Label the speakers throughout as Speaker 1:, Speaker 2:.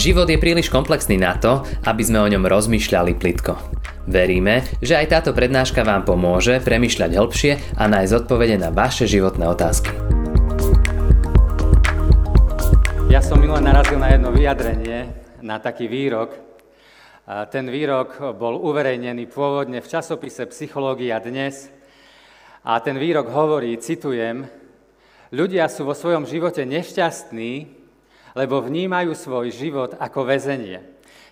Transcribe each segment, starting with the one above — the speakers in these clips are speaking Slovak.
Speaker 1: Život je príliš komplexný na to, aby sme o ňom rozmýšľali plitko. Veríme, že aj táto prednáška vám pomôže premyšľať hĺbšie a nájsť odpovede na vaše životné otázky.
Speaker 2: Ja som minule narazil na jedno vyjadrenie, na taký výrok. Ten výrok bol uverejnený pôvodne v časopise Psychológia dnes a ten výrok hovorí, citujem, ľudia sú vo svojom živote nešťastní, lebo vnímajú svoj život ako väzenie.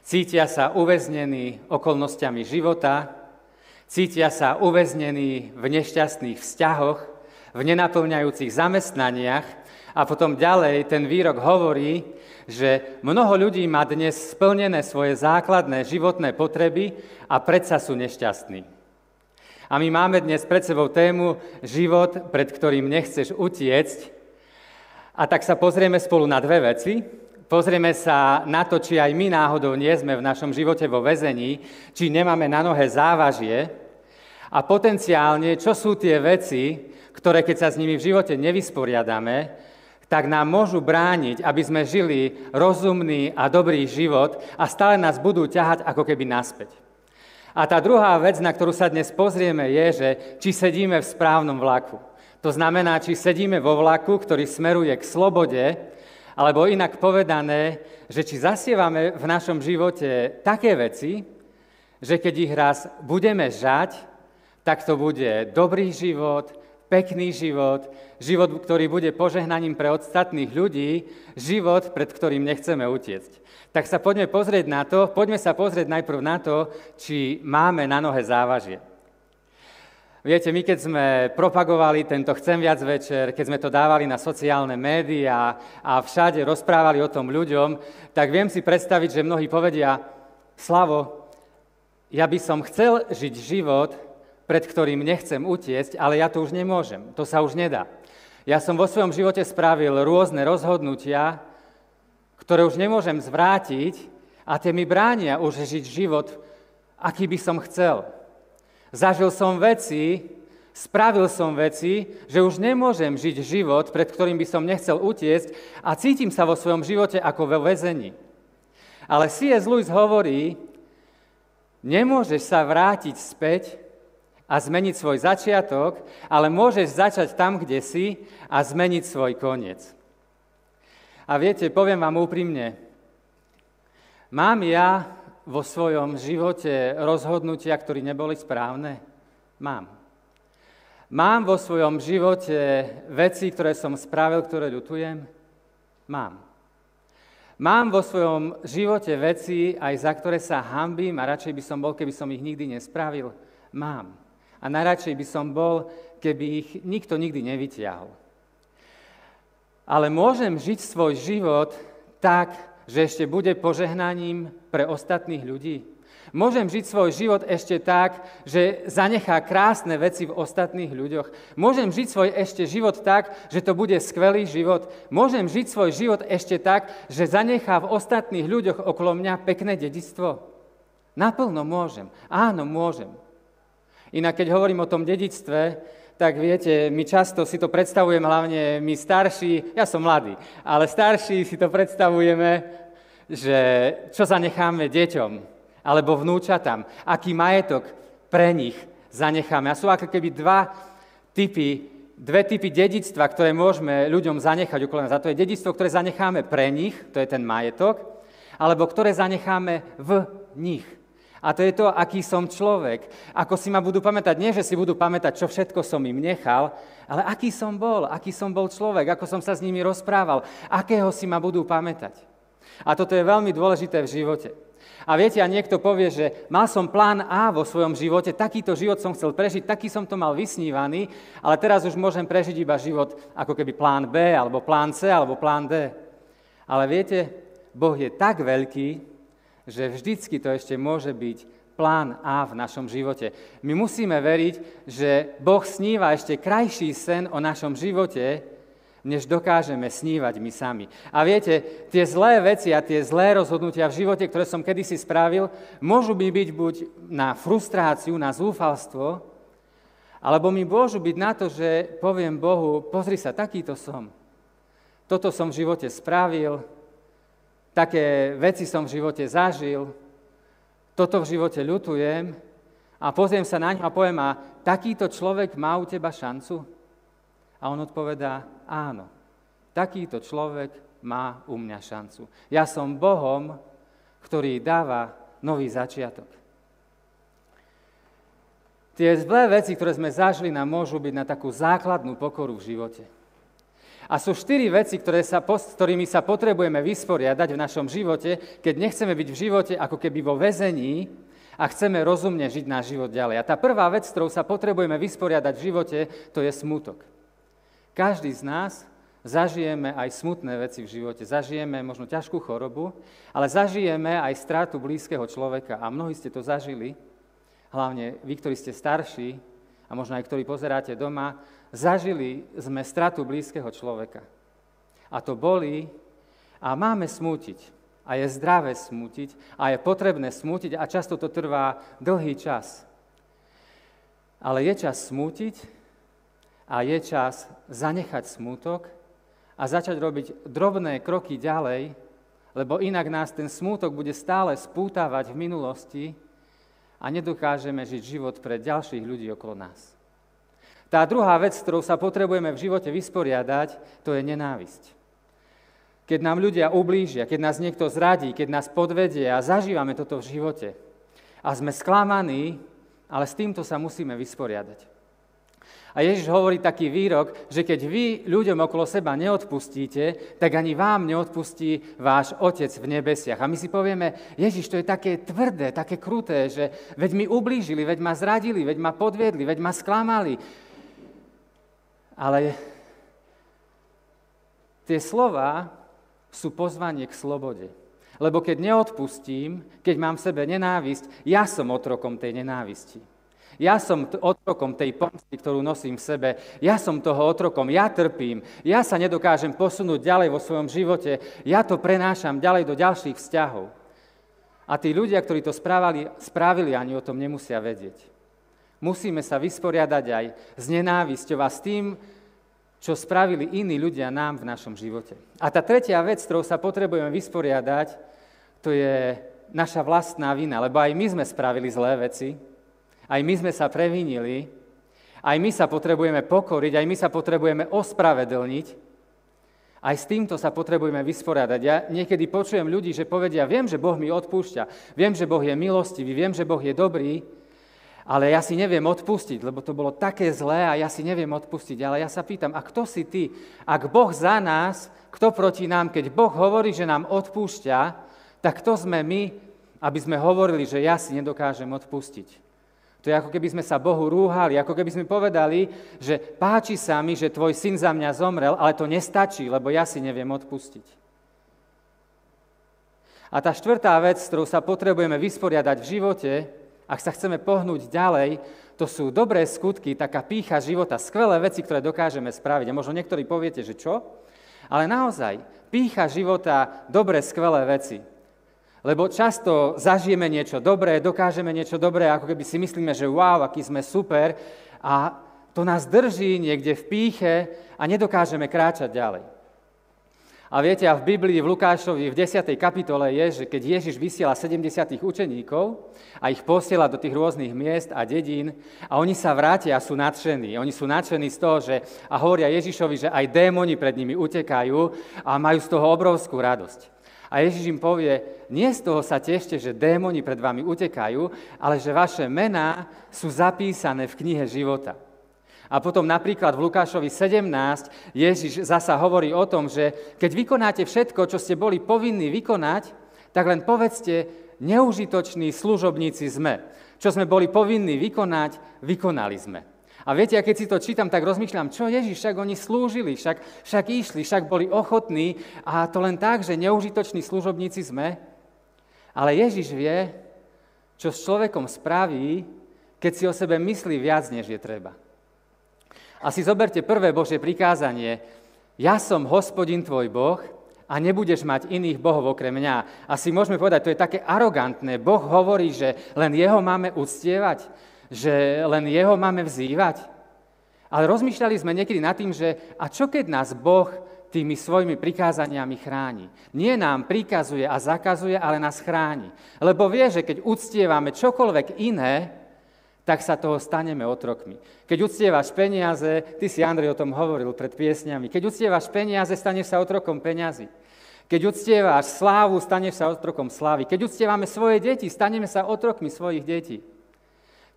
Speaker 2: Cítia sa uväznení okolnostiami života, cítia sa uväznení v nešťastných vzťahoch, v nenaplňajúcich zamestnaniach a potom ďalej ten výrok hovorí, že mnoho ľudí má dnes splnené svoje základné životné potreby a predsa sú nešťastní. A my máme dnes pred sebou tému život, pred ktorým nechceš utiecť. A tak sa pozrieme spolu na dve veci. Pozrieme sa na to, či aj my náhodou nie sme v našom živote vo väzení, či nemáme na nohe závažie a potenciálne, čo sú tie veci, ktoré keď sa s nimi v živote nevysporiadame, tak nám môžu brániť, aby sme žili rozumný a dobrý život a stále nás budú ťahať ako keby naspäť. A tá druhá vec, na ktorú sa dnes pozrieme, je, že či sedíme v správnom vlaku. To znamená, či sedíme vo vlaku, ktorý smeruje k slobode, alebo inak povedané, že či zasievame v našom živote také veci, že keď ich raz budeme žať, tak to bude dobrý život, pekný život, život, ktorý bude požehnaním pre ostatných ľudí, život, pred ktorým nechceme utiecť. Tak sa poďme pozrieť na to, poďme sa pozrieť najprv na to, či máme na nohe závažie. Viete, my keď sme propagovali tento Chcem viac večer, keď sme to dávali na sociálne médiá a všade rozprávali o tom ľuďom, tak viem si predstaviť, že mnohí povedia, Slavo, ja by som chcel žiť život, pred ktorým nechcem utiecť, ale ja to už nemôžem, to sa už nedá. Ja som vo svojom živote spravil rôzne rozhodnutia, ktoré už nemôžem zvrátiť a tie mi bránia už žiť život, aký by som chcel. Zažil som veci, spravil som veci, že už nemôžem žiť život, pred ktorým by som nechcel utiecť a cítim sa vo svojom živote ako vo väzení. Ale C.S. Lewis hovorí, nemôžeš sa vrátiť späť a zmeniť svoj začiatok, ale môžeš začať tam, kde si a zmeniť svoj koniec. A viete, poviem vám úprimne, mám ja vo svojom živote rozhodnutia, ktoré neboli správne? Mám. Mám vo svojom živote veci, ktoré som spravil, ktoré ľutujem? Mám. Mám vo svojom živote veci, aj za ktoré sa hambím a radšej by som bol, keby som ich nikdy nespravil? Mám. A najradšej by som bol, keby ich nikto nikdy nevytiahol. Ale môžem žiť svoj život tak, že ešte bude požehnaním pre ostatných ľudí? Môžem žiť svoj život ešte tak, že zanechá krásne veci v ostatných ľuďoch. Môžem žiť svoj ešte život tak, že to bude skvelý život. Môžem žiť svoj život ešte tak, že zanechá v ostatných ľuďoch okolo mňa pekné dedictvo. Naplno môžem. Áno, môžem. Inak keď hovorím o tom dedictve, tak viete, my často si to predstavujeme, hlavne my starší, ja som mladý, ale starší si to predstavujeme, že čo zanecháme deťom alebo vnúčatám, aký majetok pre nich zanecháme. A sú ako keby dva typy, dve typy dedictva, ktoré môžeme ľuďom zanechať okolo nás. A to je dedictvo, ktoré zanecháme pre nich, to je ten majetok, alebo ktoré zanecháme v nich. A to je to, aký som človek. Ako si ma budú pamätať. Nie, že si budú pamätať, čo všetko som im nechal, ale aký som bol, aký som bol človek, ako som sa s nimi rozprával, akého si ma budú pamätať. A toto je veľmi dôležité v živote. A viete, a niekto povie, že mal som plán A vo svojom živote, takýto život som chcel prežiť, taký som to mal vysnívaný, ale teraz už môžem prežiť iba život ako keby plán B, alebo plán C, alebo plán D. Ale viete, Boh je tak veľký, že vždycky to ešte môže byť plán A v našom živote. My musíme veriť, že Boh sníva ešte krajší sen o našom živote, než dokážeme snívať my sami. A viete, tie zlé veci a tie zlé rozhodnutia v živote, ktoré som kedysi spravil, môžu mi byť buď na frustráciu, na zúfalstvo, alebo mi môžu byť na to, že poviem Bohu, pozri sa, takýto som. Toto som v živote spravil, také veci som v živote zažil, toto v živote ľutujem a pozriem sa na ňo a poviem, a takýto človek má u teba šancu? A on odpovedá, áno, takýto človek má u mňa šancu. Ja som Bohom, ktorý dáva nový začiatok. Tie zlé veci, ktoré sme zažili, nám môžu byť na takú základnú pokoru v živote. A sú štyri veci, ktoré sa, s ktorými sa potrebujeme vysporiadať v našom živote, keď nechceme byť v živote ako keby vo väzení a chceme rozumne žiť náš život ďalej. A tá prvá vec, ktorou sa potrebujeme vysporiadať v živote, to je smutok. Každý z nás zažijeme aj smutné veci v živote. Zažijeme možno ťažkú chorobu, ale zažijeme aj stratu blízkeho človeka. A mnohí ste to zažili, hlavne vy, ktorí ste starší, a možno aj ktorí pozeráte doma, Zažili sme stratu blízkeho človeka. A to boli a máme smútiť. A je zdravé smútiť a je potrebné smútiť a často to trvá dlhý čas. Ale je čas smútiť a je čas zanechať smútok a začať robiť drobné kroky ďalej, lebo inak nás ten smútok bude stále spútavať v minulosti a nedokážeme žiť život pre ďalších ľudí okolo nás. Tá druhá vec, s ktorou sa potrebujeme v živote vysporiadať, to je nenávisť. Keď nám ľudia ublížia, keď nás niekto zradí, keď nás podvedie a zažívame toto v živote a sme sklamaní, ale s týmto sa musíme vysporiadať. A Ježiš hovorí taký výrok, že keď vy ľuďom okolo seba neodpustíte, tak ani vám neodpustí váš Otec v nebesiach. A my si povieme, Ježiš, to je také tvrdé, také kruté, že veď mi ublížili, veď ma zradili, veď ma podviedli, veď ma sklamali. Ale tie slova sú pozvanie k slobode. Lebo keď neodpustím, keď mám v sebe nenávisť, ja som otrokom tej nenávisti. Ja som otrokom tej pomsty, ktorú nosím v sebe. Ja som toho otrokom, ja trpím. Ja sa nedokážem posunúť ďalej vo svojom živote. Ja to prenášam ďalej do ďalších vzťahov. A tí ľudia, ktorí to správali, spravili, ani o tom nemusia vedieť. Musíme sa vysporiadať aj s nenávisťou a s tým, čo spravili iní ľudia nám v našom živote. A tá tretia vec, ktorou sa potrebujeme vysporiadať, to je naša vlastná vina, lebo aj my sme spravili zlé veci, aj my sme sa previnili, aj my sa potrebujeme pokoriť, aj my sa potrebujeme ospravedlniť, aj s týmto sa potrebujeme vysporiadať. Ja niekedy počujem ľudí, že povedia, viem, že Boh mi odpúšťa, viem, že Boh je milostivý, viem, že Boh je dobrý, ale ja si neviem odpustiť, lebo to bolo také zlé a ja si neviem odpustiť. Ale ja sa pýtam, a kto si ty? Ak Boh za nás, kto proti nám? Keď Boh hovorí, že nám odpúšťa, tak kto sme my, aby sme hovorili, že ja si nedokážem odpustiť? To je ako keby sme sa Bohu rúhali, ako keby sme povedali, že páči sa mi, že tvoj syn za mňa zomrel, ale to nestačí, lebo ja si neviem odpustiť. A tá štvrtá vec, s ktorou sa potrebujeme vysporiadať v živote, ak sa chceme pohnúť ďalej, to sú dobré skutky, taká pícha života, skvelé veci, ktoré dokážeme spraviť. A možno niektorí poviete, že čo? Ale naozaj, pícha života, dobré, skvelé veci. Lebo často zažijeme niečo dobré, dokážeme niečo dobré, ako keby si myslíme, že wow, aký sme super a to nás drží niekde v píche a nedokážeme kráčať ďalej. A viete, a v Biblii, v Lukášovi, v 10. kapitole je, že keď Ježiš vysiela 70 učeníkov a ich posiela do tých rôznych miest a dedín a oni sa vrátia a sú nadšení. Oni sú nadšení z toho, že a hovoria Ježišovi, že aj démoni pred nimi utekajú a majú z toho obrovskú radosť. A Ježiš im povie, nie z toho sa tešte, že démoni pred vami utekajú, ale že vaše mená sú zapísané v knihe života. A potom napríklad v Lukášovi 17 Ježiš zasa hovorí o tom, že keď vykonáte všetko, čo ste boli povinní vykonať, tak len povedzte, neužitoční služobníci sme. Čo sme boli povinní vykonať, vykonali sme. A viete, a keď si to čítam, tak rozmýšľam, čo Ježiš, však oni slúžili, však, však išli, však boli ochotní a to len tak, že neužitoční služobníci sme. Ale Ježiš vie, čo s človekom spraví, keď si o sebe myslí viac, než je treba. A si zoberte prvé Božie prikázanie. Ja som hospodin tvoj Boh a nebudeš mať iných bohov okrem mňa. Asi môžeme povedať, to je také arogantné. Boh hovorí, že len jeho máme uctievať, že len jeho máme vzývať. Ale rozmýšľali sme niekedy nad tým, že a čo keď nás Boh tými svojimi prikázaniami chráni. Nie nám prikazuje a zakazuje, ale nás chráni. Lebo vie, že keď uctievame čokoľvek iné, tak sa toho staneme otrokmi. Keď uctievaš peniaze, ty si Andrej o tom hovoril pred piesňami, keď uctievaš peniaze, staneš sa otrokom peniazy. Keď uctievaš slávu, staneš sa otrokom slávy. Keď uctievame svoje deti, staneme sa otrokmi svojich detí.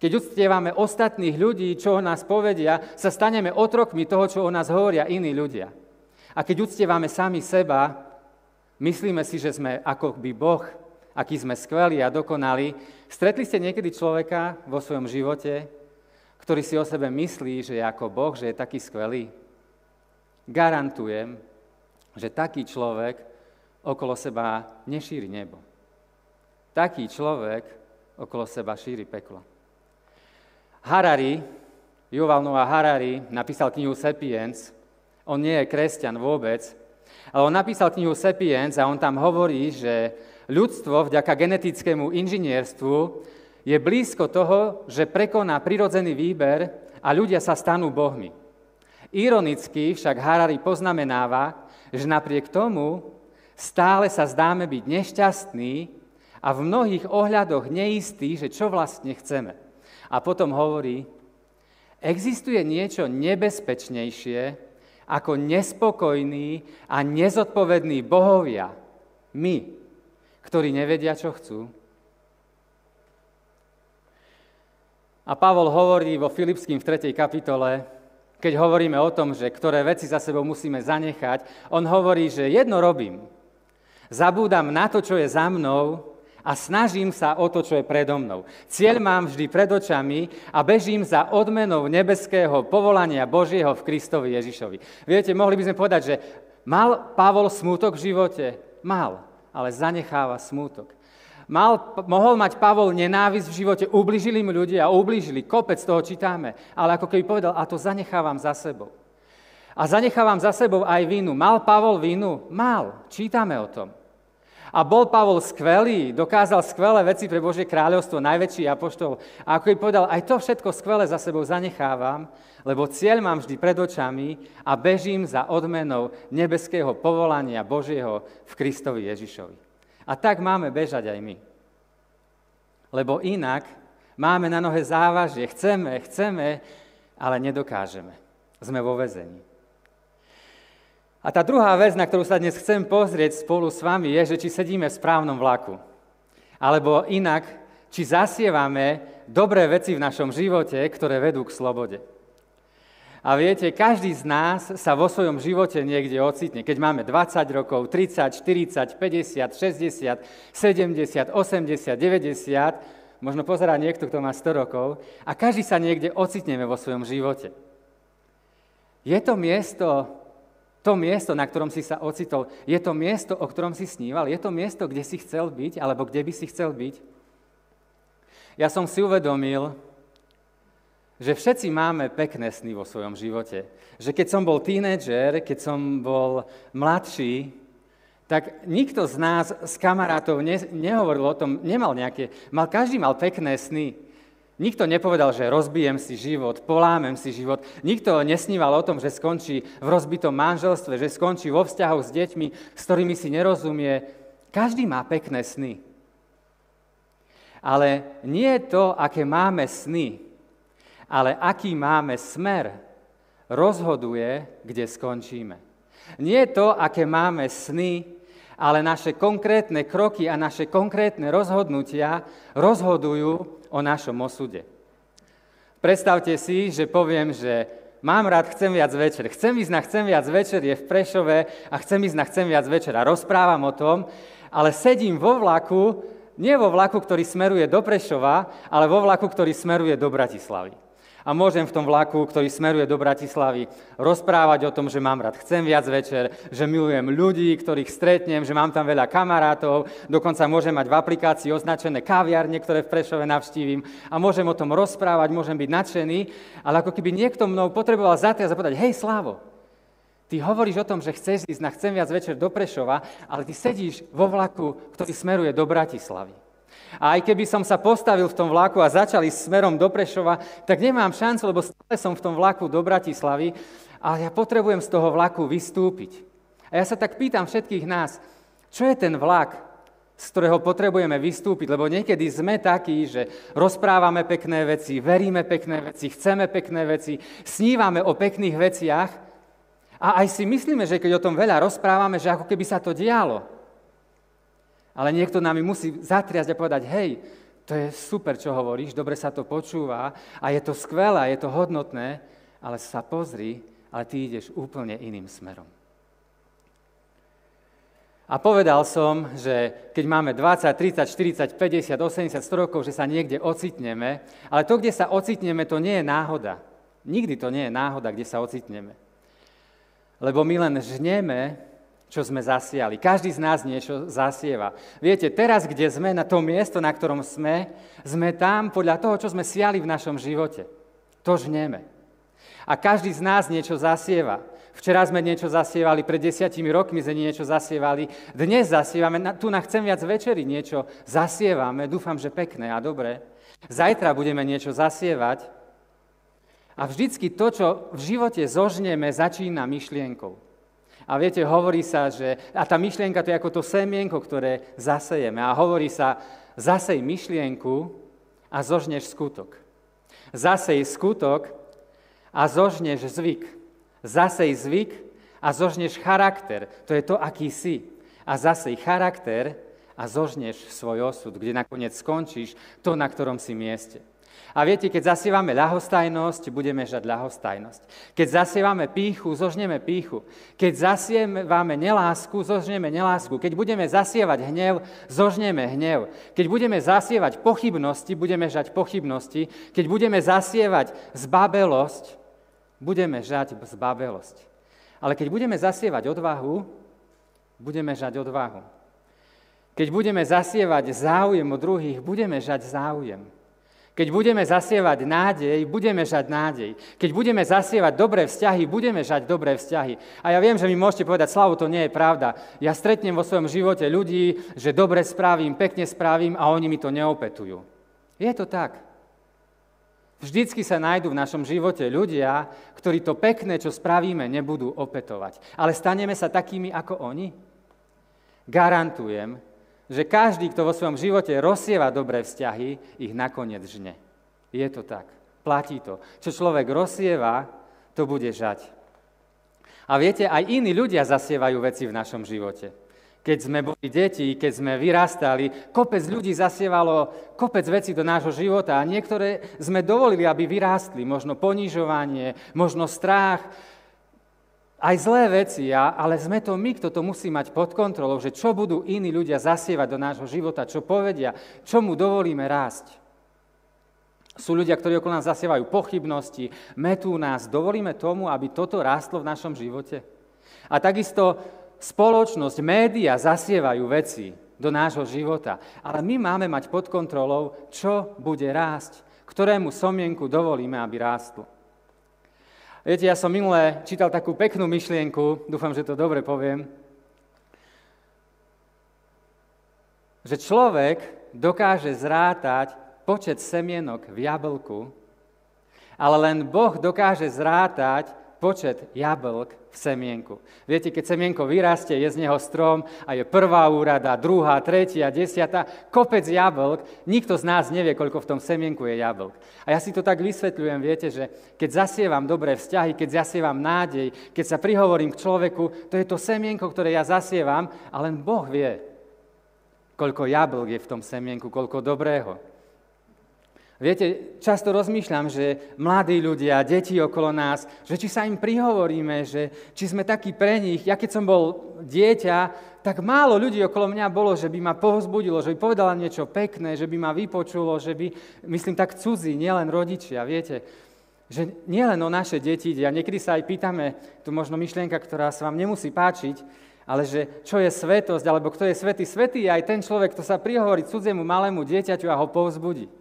Speaker 2: Keď uctievame ostatných ľudí, čo o nás povedia, sa staneme otrokmi toho, čo o nás hovoria iní ľudia. A keď uctievame sami seba, myslíme si, že sme ako by Boh, aký sme skvelí a dokonali. Stretli ste niekedy človeka vo svojom živote, ktorý si o sebe myslí, že je ako Boh, že je taký skvelý? Garantujem, že taký človek okolo seba nešíri nebo. Taký človek okolo seba šíri peklo. Harari, Yuval Noah Harari napísal knihu Sapiens. On nie je kresťan vôbec, ale on napísal knihu Sapiens a on tam hovorí, že ľudstvo vďaka genetickému inžinierstvu je blízko toho, že prekoná prirodzený výber a ľudia sa stanú bohmi. Ironicky však Harari poznamenáva, že napriek tomu Stále sa zdáme byť nešťastní a v mnohých ohľadoch neistí, že čo vlastne chceme. A potom hovorí, existuje niečo nebezpečnejšie ako nespokojní a nezodpovední bohovia, my, ktorí nevedia, čo chcú. A Pavol hovorí vo Filipským v 3. kapitole, keď hovoríme o tom, že ktoré veci za sebou musíme zanechať, on hovorí, že jedno robím, Zabúdam na to, čo je za mnou a snažím sa o to, čo je predo mnou. Cieľ mám vždy pred očami a bežím za odmenou nebeského povolania Božieho v Kristovi Ježišovi. Viete, mohli by sme povedať, že mal Pavol smútok v živote? Mal, ale zanecháva smútok. Mal, mohol mať Pavol nenávisť v živote, ubližili mu ľudia ubližili, kopec toho čítáme, ale ako keby povedal, a to zanechávam za sebou. A zanechávam za sebou aj vinu. Mal Pavol vinu? Mal. Čítame o tom. A bol Pavol skvelý, dokázal skvelé veci pre Božie kráľovstvo, najväčší apoštol. A ako by povedal, aj to všetko skvelé za sebou zanechávam, lebo cieľ mám vždy pred očami a bežím za odmenou nebeského povolania Božieho v Kristovi Ježišovi. A tak máme bežať aj my. Lebo inak máme na nohe závažie, chceme, chceme, ale nedokážeme. Sme vo vezení. A tá druhá vec, na ktorú sa dnes chcem pozrieť spolu s vami, je, že či sedíme v správnom vlaku. Alebo inak, či zasievame dobré veci v našom živote, ktoré vedú k slobode. A viete, každý z nás sa vo svojom živote niekde ocitne. Keď máme 20 rokov, 30, 40, 50, 60, 70, 80, 90, možno pozerá niekto, kto má 100 rokov, a každý sa niekde ocitneme vo svojom živote. Je to miesto, to miesto, na ktorom si sa ocitol, je to miesto, o ktorom si sníval? Je to miesto, kde si chcel byť, alebo kde by si chcel byť? Ja som si uvedomil, že všetci máme pekné sny vo svojom živote. Že keď som bol tínedžer, keď som bol mladší, tak nikto z nás, z kamarátov, ne, nehovoril o tom, nemal nejaké, mal, každý mal pekné sny. Nikto nepovedal, že rozbijem si život, polámem si život. Nikto nesníval o tom, že skončí v rozbitom manželstve, že skončí vo vzťahu s deťmi, s ktorými si nerozumie. Každý má pekné sny. Ale nie je to, aké máme sny, ale aký máme smer, rozhoduje, kde skončíme. Nie je to, aké máme sny, ale naše konkrétne kroky a naše konkrétne rozhodnutia rozhodujú o našom osude. Predstavte si, že poviem, že mám rád, chcem viac večer. Chcem ísť na chcem viac večer, je v Prešove a chcem ísť na chcem viac večer. A rozprávam o tom, ale sedím vo vlaku, nie vo vlaku, ktorý smeruje do Prešova, ale vo vlaku, ktorý smeruje do Bratislavy a môžem v tom vlaku, ktorý smeruje do Bratislavy, rozprávať o tom, že mám rád, chcem viac večer, že milujem ľudí, ktorých stretnem, že mám tam veľa kamarátov, dokonca môžem mať v aplikácii označené kaviarne, ktoré v Prešove navštívim. A môžem o tom rozprávať, môžem byť nadšený, ale ako keby niekto mnou potreboval zatriasť a povedať, hej Slavo, ty hovoríš o tom, že chceš ísť na chcem viac večer do Prešova, ale ty sedíš vo vlaku, ktorý smeruje do Bratislavy. A aj keby som sa postavil v tom vlaku a začali smerom do Prešova, tak nemám šancu, lebo stále som v tom vlaku do Bratislavy a ja potrebujem z toho vlaku vystúpiť. A ja sa tak pýtam všetkých nás, čo je ten vlak, z ktorého potrebujeme vystúpiť, lebo niekedy sme takí, že rozprávame pekné veci, veríme pekné veci, chceme pekné veci, snívame o pekných veciach a aj si myslíme, že keď o tom veľa rozprávame, že ako keby sa to dialo. Ale niekto nám musí zatriasť a povedať, hej, to je super, čo hovoríš, dobre sa to počúva a je to skvelé, je to hodnotné, ale sa pozri, ale ty ideš úplne iným smerom. A povedal som, že keď máme 20, 30, 40, 50, 80, 100 rokov, že sa niekde ocitneme, ale to, kde sa ocitneme, to nie je náhoda. Nikdy to nie je náhoda, kde sa ocitneme. Lebo my len žneme, čo sme zasiali. Každý z nás niečo zasieva. Viete, teraz, kde sme, na tom miesto, na ktorom sme, sme tam podľa toho, čo sme siali v našom živote. To žneme. A každý z nás niečo zasieva. Včera sme niečo zasievali, pred desiatimi rokmi sme niečo zasievali, dnes zasievame, tu na chcem viac večeri niečo zasievame, dúfam, že pekné a dobré. Zajtra budeme niečo zasievať a vždycky to, čo v živote zožneme, začína myšlienkou. A viete, hovorí sa, že... A tá myšlienka to je ako to semienko, ktoré zasejeme. A hovorí sa, zasej myšlienku a zožneš skutok. Zasej skutok a zožneš zvyk. Zasej zvyk a zožneš charakter. To je to, aký si. A zasej charakter a zožneš svoj osud, kde nakoniec skončíš to, na ktorom si mieste. A viete, keď zasievame ľahostajnosť, budeme žať ľahostajnosť. Keď zasievame píchu, zožneme píchu. Keď zasievame nelásku, zožneme nelásku. Keď budeme zasievať hnev, zožneme hnev. Keď budeme zasievať pochybnosti, budeme žať pochybnosti. Keď budeme zasievať zbabelosť, budeme žať zbabelosť. Ale keď budeme zasievať odvahu, budeme žať odvahu. Keď budeme zasievať záujem o druhých, budeme žať záujem. Keď budeme zasievať nádej, budeme žať nádej. Keď budeme zasievať dobré vzťahy, budeme žať dobré vzťahy. A ja viem, že mi môžete povedať, Slavu, to nie je pravda. Ja stretnem vo svojom živote ľudí, že dobre spravím, pekne spravím a oni mi to neopetujú. Je to tak. Vždycky sa nájdú v našom živote ľudia, ktorí to pekné, čo spravíme, nebudú opetovať. Ale staneme sa takými ako oni? Garantujem, že každý, kto vo svojom živote rozsieva dobré vzťahy, ich nakoniec žne. Je to tak. Platí to. Čo človek rozsieva, to bude žať. A viete, aj iní ľudia zasievajú veci v našom živote keď sme boli deti, keď sme vyrastali, kopec ľudí zasievalo kopec vecí do nášho života a niektoré sme dovolili, aby vyrástli. Možno ponižovanie, možno strach, aj zlé veci, ale sme to my, kto to musí mať pod kontrolou, že čo budú iní ľudia zasievať do nášho života, čo povedia, čo mu dovolíme rásť. Sú ľudia, ktorí okolo nás zasievajú pochybnosti, metú nás. Dovolíme tomu, aby toto rástlo v našom živote? A takisto spoločnosť, média zasievajú veci do nášho života, ale my máme mať pod kontrolou, čo bude rásť, ktorému somienku dovolíme, aby rástlo. Viete, ja som minule čítal takú peknú myšlienku, dúfam, že to dobre poviem, že človek dokáže zrátať počet semienok v jablku, ale len Boh dokáže zrátať počet jablk v semienku. Viete, keď semienko vyrastie, je z neho strom a je prvá úrada, druhá, tretia, desiata, kopec jablk, nikto z nás nevie, koľko v tom semienku je jablk. A ja si to tak vysvetľujem, viete, že keď zasievam dobré vzťahy, keď zasievam nádej, keď sa prihovorím k človeku, to je to semienko, ktoré ja zasievam a len Boh vie, koľko jablk je v tom semienku, koľko dobrého. Viete, často rozmýšľam, že mladí ľudia, deti okolo nás, že či sa im prihovoríme, že či sme takí pre nich. Ja keď som bol dieťa, tak málo ľudí okolo mňa bolo, že by ma povzbudilo, že by povedala niečo pekné, že by ma vypočulo, že by, myslím tak cudzí, nielen rodičia, viete. Že nielen o naše deti ide. A niekedy sa aj pýtame, tu možno myšlienka, ktorá sa vám nemusí páčiť, ale že čo je svetosť, alebo kto je svetý. Svetý je aj ten človek, kto sa prihovorí cudziemu malému dieťaťu a ho povzbudí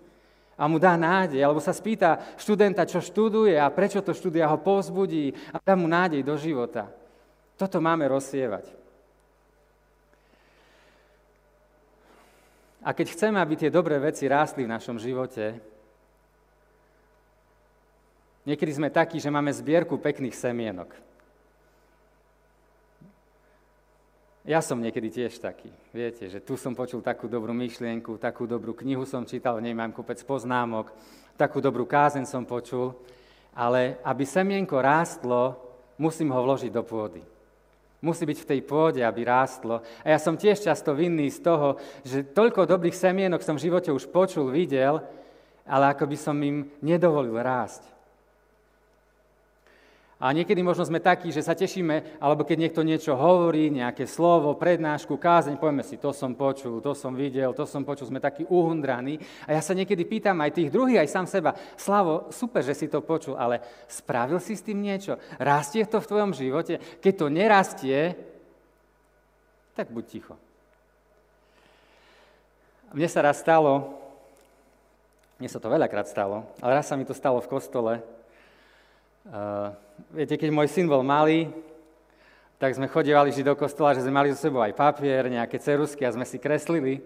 Speaker 2: a mu dá nádej, alebo sa spýta študenta, čo študuje a prečo to študuje a ho povzbudí a dá mu nádej do života. Toto máme rozsievať. A keď chceme, aby tie dobré veci rástli v našom živote, niekedy sme takí, že máme zbierku pekných semienok. Ja som niekedy tiež taký. Viete, že tu som počul takú dobrú myšlienku, takú dobrú knihu som čítal, nemám kopec poznámok, takú dobrú kázen som počul, ale aby semienko rástlo, musím ho vložiť do pôdy. Musí byť v tej pôde, aby rástlo. A ja som tiež často vinný z toho, že toľko dobrých semienok som v živote už počul, videl, ale ako by som im nedovolil rásť. A niekedy možno sme takí, že sa tešíme, alebo keď niekto niečo hovorí, nejaké slovo, prednášku, kázeň, povieme si, to som počul, to som videl, to som počul, sme takí uhundraní. A ja sa niekedy pýtam aj tých druhých, aj sám seba, Slavo, super, že si to počul, ale spravil si s tým niečo? Rastie to v tvojom živote? Keď to nerastie, tak buď ticho. Mne sa raz stalo, mne sa to veľakrát stalo, ale raz sa mi to stalo v kostole, Uh, viete, keď môj syn bol malý, tak sme chodívali vždy do kostola, že sme mali so sebou aj papier, nejaké cerusky a sme si kreslili.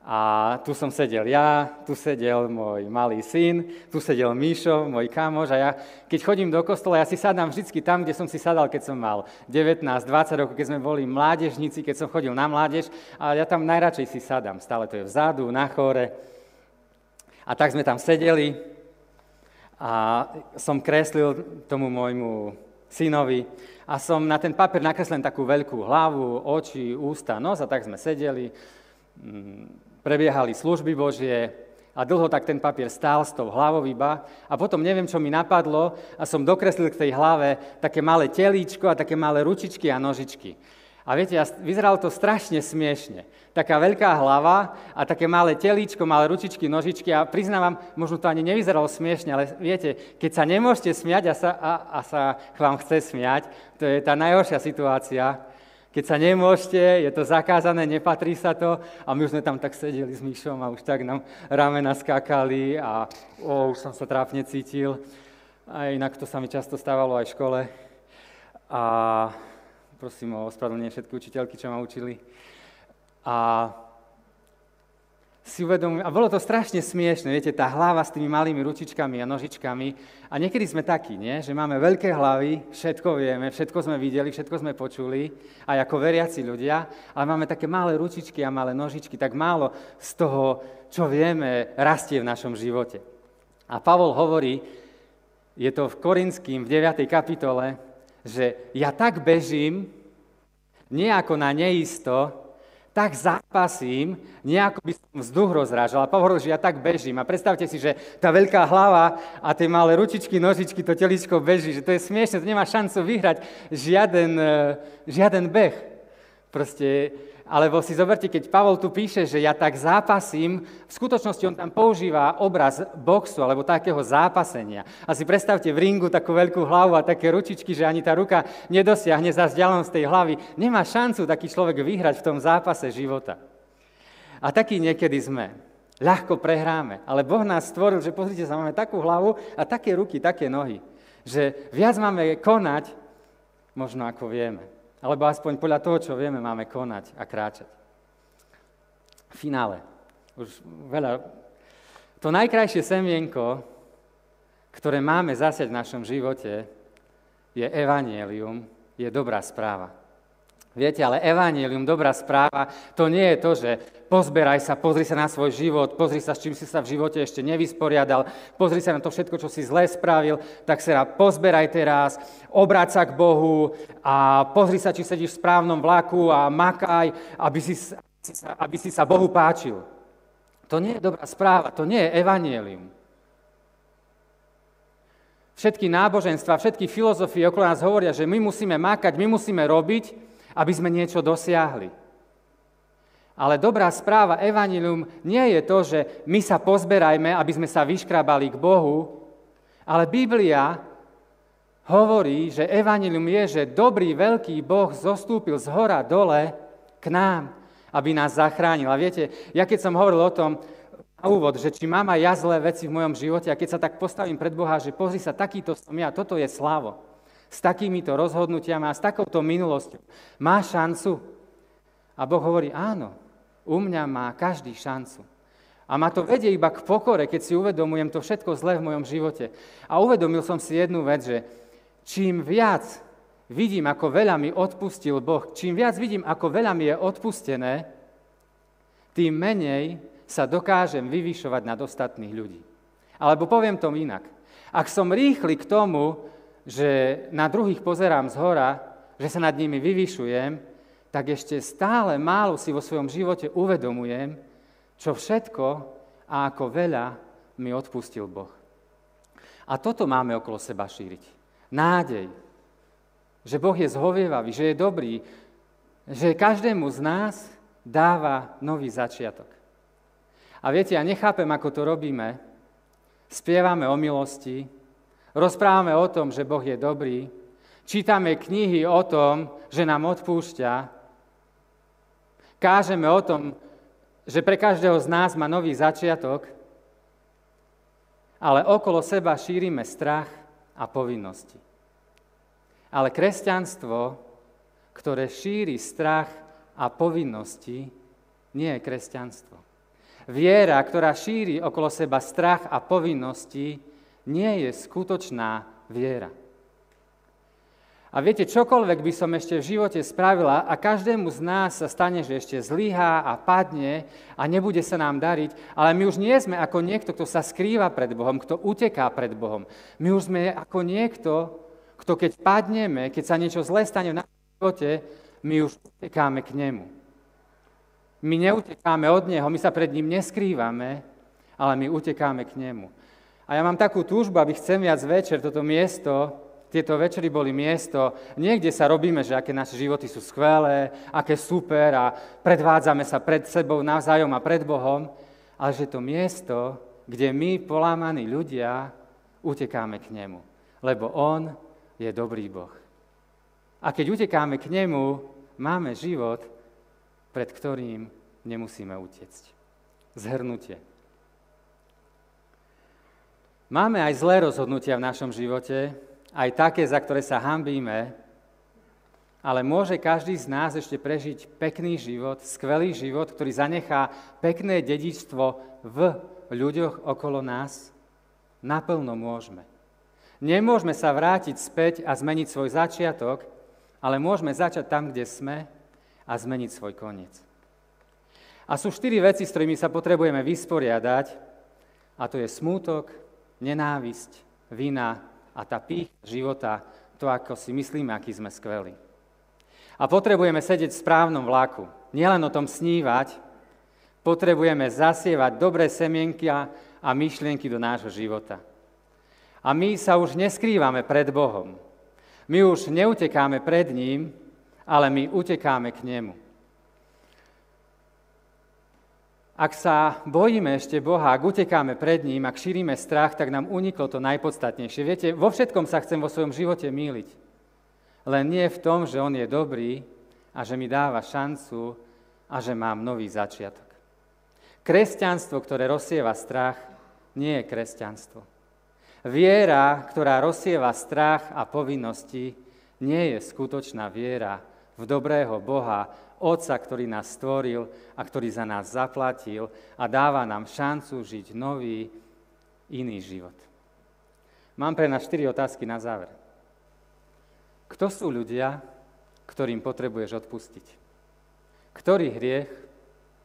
Speaker 2: A tu som sedel ja, tu sedel môj malý syn, tu sedel Míšo, môj kamož a ja, keď chodím do kostola, ja si sadám vždy tam, kde som si sadal, keď som mal 19, 20 rokov, keď sme boli mládežníci, keď som chodil na mládež, a ja tam najradšej si sadám. Stále to je vzadu, na chore. A tak sme tam sedeli a som kreslil tomu môjmu synovi a som na ten papier nakreslil takú veľkú hlavu, oči, ústa, nos a tak sme sedeli, mm, prebiehali služby Božie a dlho tak ten papier stál s tou hlavou iba a potom neviem, čo mi napadlo a som dokreslil k tej hlave také malé telíčko a také malé ručičky a nožičky. A viete, vyzeralo to strašne smiešne. Taká veľká hlava a také malé telíčko, malé ručičky, nožičky a priznávam, možno to ani nevyzeralo smiešne, ale viete, keď sa nemôžete smiať a sa, a, a sa vám chce smiať, to je tá najhoršia situácia. Keď sa nemôžete, je to zakázané, nepatrí sa to a my už sme tam tak sedeli s Myšom a už tak nám ramena skákali a o, už som sa trápne cítil. A inak to sa mi často stávalo aj v škole. A prosím o ospravedlnenie všetky učiteľky, čo ma učili. A si uvedomujem, a bolo to strašne smiešne, viete, tá hlava s tými malými ručičkami a nožičkami. A niekedy sme takí, nie? že máme veľké hlavy, všetko vieme, všetko sme videli, všetko sme počuli, aj ako veriaci ľudia, ale máme také malé ručičky a malé nožičky, tak málo z toho, čo vieme, rastie v našom živote. A Pavol hovorí, je to v Korinským v 9. kapitole, že ja tak bežím, nejako na neisto, tak zápasím, nejako by som vzduch rozrážal. A Pavel že ja tak bežím. A predstavte si, že tá veľká hlava a tie malé ručičky, nožičky, to teličko beží, že to je smiešne, to nemá šancu vyhrať žiaden, eh, žiaden beh. Proste alebo si zoberte, keď Pavol tu píše, že ja tak zápasím, v skutočnosti on tam používa obraz boxu alebo takého zápasenia. A si predstavte v ringu takú veľkú hlavu a také ručičky, že ani tá ruka nedosiahne za vzdialenosť tej hlavy. Nemá šancu taký človek vyhrať v tom zápase života. A taký niekedy sme. Ľahko prehráme. Ale Boh nás stvoril, že pozrite sa, máme takú hlavu a také ruky, také nohy. Že viac máme konať, možno ako vieme. Alebo aspoň podľa toho, čo vieme, máme konať a kráčať. V finále. Už veľa... To najkrajšie semienko, ktoré máme zasiať v našom živote, je evanielium, je dobrá správa. Viete, ale evanílium, dobrá správa, to nie je to, že pozberaj sa, pozri sa na svoj život, pozri sa, s čím si sa v živote ešte nevysporiadal, pozri sa na to všetko, čo si zle spravil, tak sa pozberaj teraz, obráť sa k Bohu a pozri sa, či sedíš v správnom vlaku a makaj, aby si, aby si sa Bohu páčil. To nie je dobrá správa, to nie je evanílium. Všetky náboženstva, všetky filozofie okolo nás hovoria, že my musíme makať, my musíme robiť, aby sme niečo dosiahli. Ale dobrá správa Evangelium nie je to, že my sa pozberajme, aby sme sa vyškrabali k Bohu, ale Biblia hovorí, že Evangelium je, že dobrý veľký Boh zostúpil z hora dole k nám, aby nás zachránil. A viete, ja keď som hovoril o tom na úvod, že či mám aj ja zlé veci v mojom živote a keď sa tak postavím pred Boha, že pozri sa, takýto som ja, toto je slavo s takýmito rozhodnutiami a s takouto minulosťou. Má šancu? A Boh hovorí, áno, u mňa má každý šancu. A ma to vedie iba k pokore, keď si uvedomujem to všetko zlé v mojom živote. A uvedomil som si jednu vec, že čím viac vidím, ako veľa mi odpustil Boh, čím viac vidím, ako veľa mi je odpustené, tým menej sa dokážem vyvyšovať nad ostatných ľudí. Alebo poviem to inak. Ak som rýchly k tomu, že na druhých pozerám z hora, že sa nad nimi vyvyšujem, tak ešte stále málo si vo svojom živote uvedomujem, čo všetko a ako veľa mi odpustil Boh. A toto máme okolo seba šíriť. Nádej, že Boh je zhovievavý, že je dobrý, že každému z nás dáva nový začiatok. A viete, ja nechápem, ako to robíme. Spievame o milosti, rozprávame o tom, že Boh je dobrý, čítame knihy o tom, že nám odpúšťa, kážeme o tom, že pre každého z nás má nový začiatok, ale okolo seba šírime strach a povinnosti. Ale kresťanstvo, ktoré šíri strach a povinnosti, nie je kresťanstvo. Viera, ktorá šíri okolo seba strach a povinnosti, nie je skutočná viera. A viete, čokoľvek by som ešte v živote spravila a každému z nás sa stane, že ešte zlyhá a padne a nebude sa nám dariť, ale my už nie sme ako niekto, kto sa skrýva pred Bohom, kto uteká pred Bohom. My už sme ako niekto, kto keď padneme, keď sa niečo zlé stane v našom živote, my už utekáme k nemu. My neutekáme od neho, my sa pred ním neskrývame, ale my utekáme k nemu. A ja mám takú túžbu, aby chcem viac večer toto miesto, tieto večery boli miesto, niekde sa robíme, že aké naše životy sú skvelé, aké super a predvádzame sa pred sebou navzájom a pred Bohom, ale že to miesto, kde my, polámaní ľudia, utekáme k nemu. Lebo On je dobrý Boh. A keď utekáme k nemu, máme život, pred ktorým nemusíme utiecť. Zhrnutie. Máme aj zlé rozhodnutia v našom živote, aj také, za ktoré sa hambíme, ale môže každý z nás ešte prežiť pekný život, skvelý život, ktorý zanechá pekné dedičstvo v ľuďoch okolo nás? Naplno môžeme. Nemôžeme sa vrátiť späť a zmeniť svoj začiatok, ale môžeme začať tam, kde sme a zmeniť svoj koniec. A sú štyri veci, s ktorými sa potrebujeme vysporiadať, a to je smútok, nenávisť, vina a tá pých života, to, ako si myslíme, aký sme skvelí. A potrebujeme sedieť v správnom vlaku. Nielen o tom snívať, potrebujeme zasievať dobré semienky a myšlienky do nášho života. A my sa už neskrývame pred Bohom. My už neutekáme pred ním, ale my utekáme k nemu. Ak sa bojíme ešte Boha, ak utekáme pred ním, ak šírime strach, tak nám uniklo to najpodstatnejšie. Viete, vo všetkom sa chcem vo svojom živote míliť. Len nie v tom, že On je dobrý a že mi dáva šancu a že mám nový začiatok. Kresťanstvo, ktoré rozsieva strach, nie je kresťanstvo. Viera, ktorá rozsieva strach a povinnosti, nie je skutočná viera v dobrého Boha, Otca, ktorý nás stvoril a ktorý za nás zaplatil a dáva nám šancu žiť nový, iný život. Mám pre nás štyri otázky na záver. Kto sú ľudia, ktorým potrebuješ odpustiť? Ktorý hriech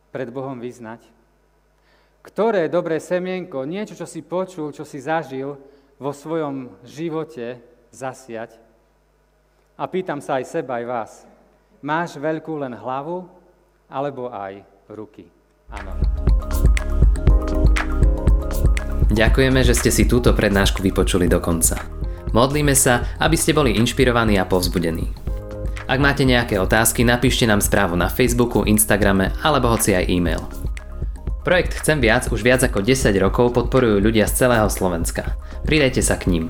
Speaker 2: pred Bohom vyznať? ktoré dobré semienko, niečo, čo si počul, čo si zažil vo svojom živote zasiať. A pýtam sa aj seba, aj vás. Máš veľkú len hlavu, alebo aj ruky? Áno.
Speaker 1: Ďakujeme, že ste si túto prednášku vypočuli do konca. Modlíme sa, aby ste boli inšpirovaní a povzbudení. Ak máte nejaké otázky, napíšte nám správu na Facebooku, Instagrame alebo hoci aj e-mail. Projekt Chcem viac už viac ako 10 rokov podporujú ľudia z celého Slovenska. Pridajte sa k ním.